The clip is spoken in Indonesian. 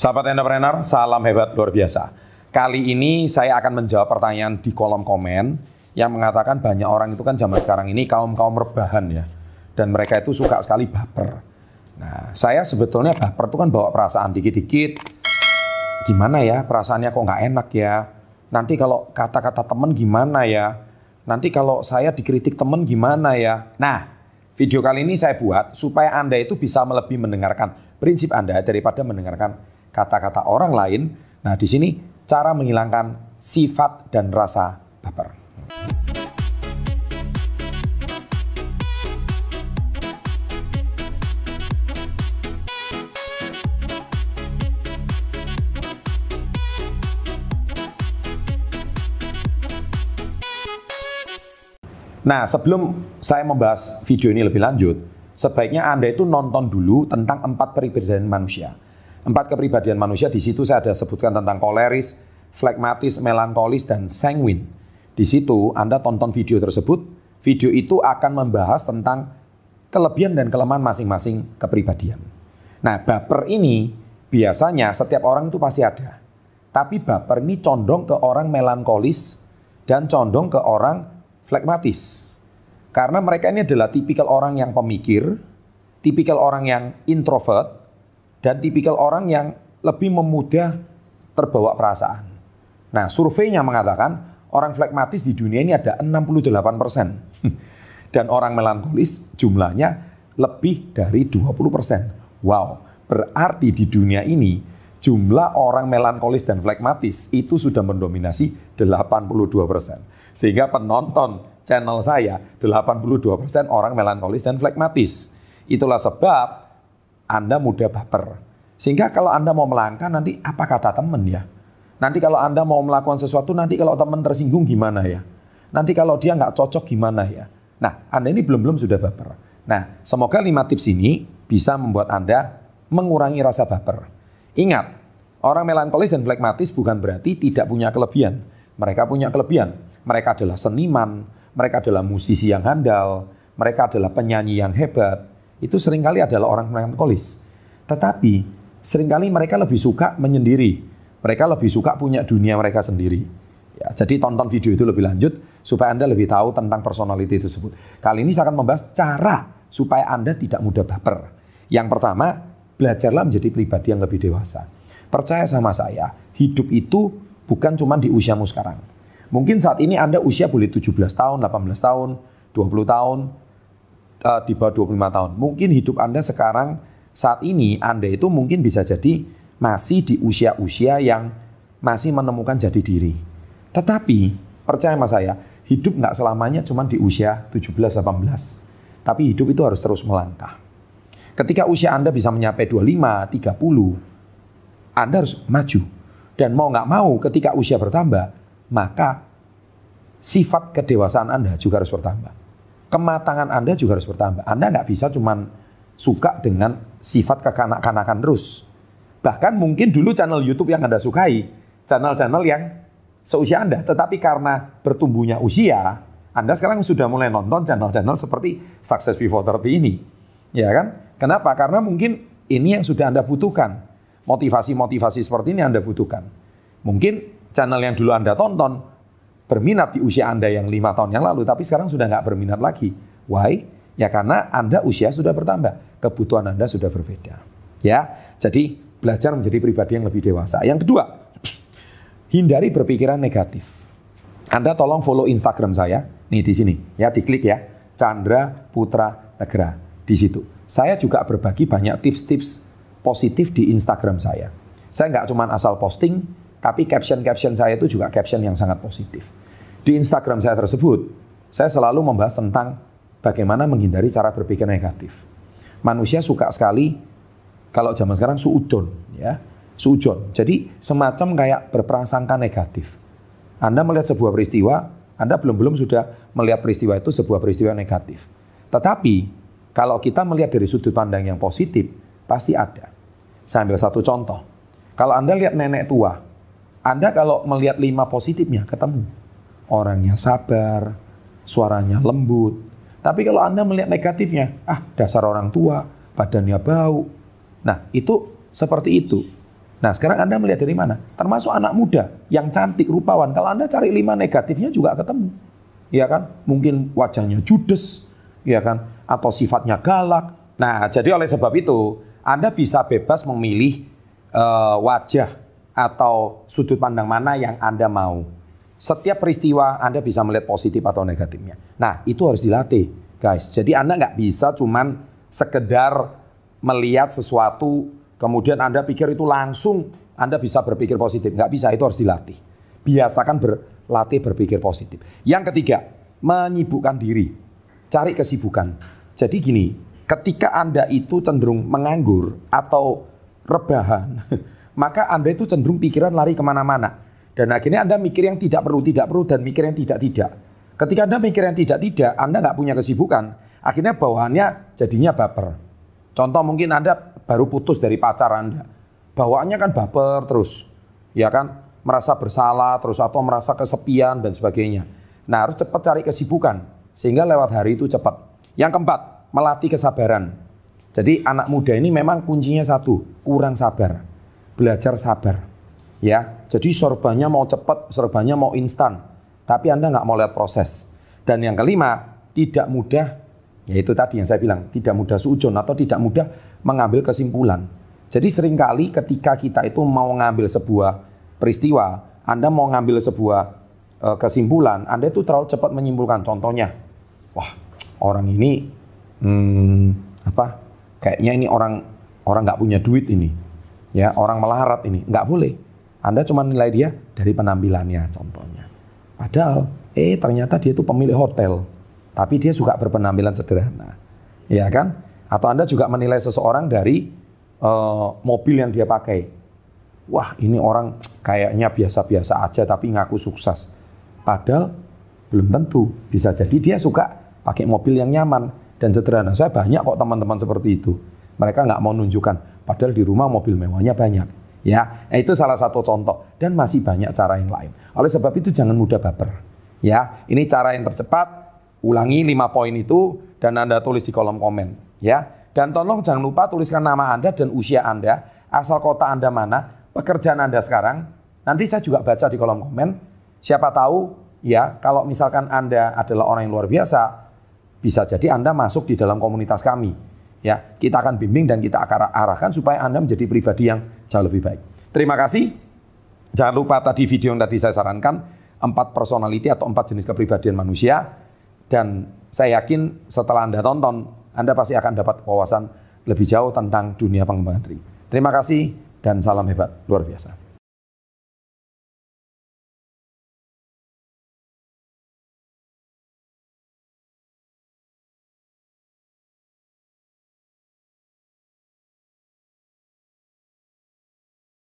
Sahabat entrepreneur, salam hebat luar biasa. Kali ini saya akan menjawab pertanyaan di kolom komen yang mengatakan banyak orang itu kan zaman sekarang ini kaum-kaum rebahan ya. Dan mereka itu suka sekali baper. Nah, saya sebetulnya baper itu kan bawa perasaan dikit-dikit. Gimana ya, perasaannya kok nggak enak ya. Nanti kalau kata-kata temen gimana ya. Nanti kalau saya dikritik temen gimana ya. Nah, video kali ini saya buat supaya Anda itu bisa lebih mendengarkan prinsip Anda daripada mendengarkan kata-kata orang lain. Nah, di sini cara menghilangkan sifat dan rasa baper. Nah, sebelum saya membahas video ini lebih lanjut, sebaiknya Anda itu nonton dulu tentang empat kepribadian manusia. Empat kepribadian manusia di situ saya ada sebutkan tentang koleris, flekmatis, melankolis, dan sanguin. Di situ Anda tonton video tersebut, video itu akan membahas tentang kelebihan dan kelemahan masing-masing kepribadian. Nah, baper ini biasanya setiap orang itu pasti ada. Tapi baper ini condong ke orang melankolis dan condong ke orang flekmatis. Karena mereka ini adalah tipikal orang yang pemikir, tipikal orang yang introvert, dan tipikal orang yang lebih memudah terbawa perasaan. Nah, surveinya mengatakan orang flekmatis di dunia ini ada 68 persen. Dan orang melankolis jumlahnya lebih dari 20 persen. Wow, berarti di dunia ini jumlah orang melankolis dan flekmatis itu sudah mendominasi 82 persen. Sehingga penonton channel saya 82% orang melankolis dan flekmatis. Itulah sebab Anda mudah baper. Sehingga kalau Anda mau melangkah nanti apa kata teman ya? Nanti kalau Anda mau melakukan sesuatu nanti kalau teman tersinggung gimana ya? Nanti kalau dia nggak cocok gimana ya? Nah, Anda ini belum-belum sudah baper. Nah, semoga lima tips ini bisa membuat Anda mengurangi rasa baper. Ingat, orang melankolis dan flekmatis bukan berarti tidak punya kelebihan. Mereka punya kelebihan mereka adalah seniman, mereka adalah musisi yang handal, mereka adalah penyanyi yang hebat. Itu sering kali adalah orang melankolis. Tetapi sering kali mereka lebih suka menyendiri. Mereka lebih suka punya dunia mereka sendiri. Ya, jadi tonton video itu lebih lanjut supaya Anda lebih tahu tentang personality tersebut. Kali ini saya akan membahas cara supaya Anda tidak mudah baper. Yang pertama, belajarlah menjadi pribadi yang lebih dewasa. Percaya sama saya, hidup itu bukan cuma di usiamu sekarang Mungkin saat ini Anda usia boleh 17 tahun, 18 tahun, 20 tahun, uh, di bawah 25 tahun. Mungkin hidup Anda sekarang saat ini Anda itu mungkin bisa jadi masih di usia-usia yang masih menemukan jati diri. Tetapi percaya sama saya, hidup nggak selamanya cuma di usia 17-18. Tapi hidup itu harus terus melangkah. Ketika usia Anda bisa mencapai 25, 30, Anda harus maju. Dan mau nggak mau ketika usia bertambah, maka sifat kedewasaan Anda juga harus bertambah. Kematangan Anda juga harus bertambah. Anda nggak bisa cuman suka dengan sifat kekanak-kanakan terus. Bahkan mungkin dulu channel YouTube yang Anda sukai, channel-channel yang seusia Anda. Tetapi karena bertumbuhnya usia, Anda sekarang sudah mulai nonton channel-channel seperti Success Before 30 ini. Ya kan? Kenapa? Karena mungkin ini yang sudah Anda butuhkan. Motivasi-motivasi seperti ini Anda butuhkan. Mungkin channel yang dulu Anda tonton berminat di usia Anda yang lima tahun yang lalu, tapi sekarang sudah nggak berminat lagi. Why? Ya karena Anda usia sudah bertambah, kebutuhan Anda sudah berbeda. Ya, jadi belajar menjadi pribadi yang lebih dewasa. Yang kedua, hindari berpikiran negatif. Anda tolong follow Instagram saya, nih di sini, ya diklik ya, Chandra Putra Negara di situ. Saya juga berbagi banyak tips-tips positif di Instagram saya. Saya nggak cuma asal posting, tapi caption-caption saya itu juga caption yang sangat positif. Di Instagram saya tersebut, saya selalu membahas tentang bagaimana menghindari cara berpikir negatif. Manusia suka sekali kalau zaman sekarang suudon, ya, suujon. Jadi semacam kayak berprasangka negatif. Anda melihat sebuah peristiwa, Anda belum-belum sudah melihat peristiwa itu sebuah peristiwa negatif. Tetapi kalau kita melihat dari sudut pandang yang positif, pasti ada. Saya ambil satu contoh. Kalau Anda lihat nenek tua, anda kalau melihat lima positifnya ketemu. Orangnya sabar, suaranya lembut. Tapi kalau Anda melihat negatifnya, ah dasar orang tua, badannya bau. Nah itu seperti itu. Nah sekarang Anda melihat dari mana? Termasuk anak muda yang cantik, rupawan. Kalau Anda cari lima negatifnya juga ketemu. Ya kan? Mungkin wajahnya judes, ya kan? Atau sifatnya galak. Nah jadi oleh sebab itu Anda bisa bebas memilih uh, wajah atau sudut pandang mana yang Anda mau. Setiap peristiwa Anda bisa melihat positif atau negatifnya. Nah itu harus dilatih guys. Jadi Anda nggak bisa cuman sekedar melihat sesuatu kemudian Anda pikir itu langsung Anda bisa berpikir positif. Nggak bisa, itu harus dilatih. Biasakan berlatih berpikir positif. Yang ketiga, menyibukkan diri. Cari kesibukan. Jadi gini, ketika Anda itu cenderung menganggur atau rebahan, maka Anda itu cenderung pikiran lari ke mana-mana. Dan akhirnya Anda mikir yang tidak perlu, tidak perlu, dan mikir yang tidak-tidak. Ketika Anda mikir yang tidak-tidak, Anda nggak punya kesibukan, akhirnya bawahannya jadinya baper. Contoh mungkin Anda baru putus dari pacar Anda. Bawaannya kan baper terus. Ya kan? Merasa bersalah terus atau merasa kesepian dan sebagainya. Nah harus cepat cari kesibukan. Sehingga lewat hari itu cepat. Yang keempat, melatih kesabaran. Jadi anak muda ini memang kuncinya satu, kurang sabar. Belajar sabar. Ya, jadi sorbannya mau cepat, sorbannya mau instan. Tapi Anda nggak mau lihat proses. Dan yang kelima, tidak mudah yaitu tadi yang saya bilang, tidak mudah sujon atau tidak mudah mengambil kesimpulan. Jadi sering kali ketika kita itu mau mengambil sebuah peristiwa, Anda mau ngambil sebuah e, kesimpulan, Anda itu terlalu cepat menyimpulkan. Contohnya, wah orang ini hmm, apa? Kayaknya ini orang orang nggak punya duit ini, ya orang melarat ini, nggak boleh. Anda cuma nilai dia dari penampilannya, contohnya. Padahal, eh ternyata dia itu pemilik hotel tapi dia juga berpenampilan sederhana. Ya kan? Atau Anda juga menilai seseorang dari uh, mobil yang dia pakai. Wah, ini orang kayaknya biasa-biasa aja tapi ngaku sukses. Padahal belum tentu. Bisa jadi dia suka pakai mobil yang nyaman dan sederhana. Saya banyak kok teman-teman seperti itu. Mereka nggak mau nunjukkan. Padahal di rumah mobil mewahnya banyak. Ya, nah itu salah satu contoh dan masih banyak cara yang lain. Oleh sebab itu jangan mudah baper. Ya, ini cara yang tercepat Ulangi lima poin itu dan Anda tulis di kolom komen. Ya, dan tolong jangan lupa tuliskan nama Anda dan usia Anda, asal kota Anda mana, pekerjaan Anda sekarang. Nanti saya juga baca di kolom komen. Siapa tahu ya kalau misalkan Anda adalah orang yang luar biasa, bisa jadi Anda masuk di dalam komunitas kami. Ya, kita akan bimbing dan kita akan arahkan supaya Anda menjadi pribadi yang jauh lebih baik. Terima kasih. Jangan lupa tadi video yang tadi saya sarankan, empat personality atau empat jenis kepribadian manusia dan saya yakin setelah Anda tonton, Anda pasti akan dapat wawasan lebih jauh tentang dunia pengembangan tri. Terima kasih dan salam hebat, luar biasa.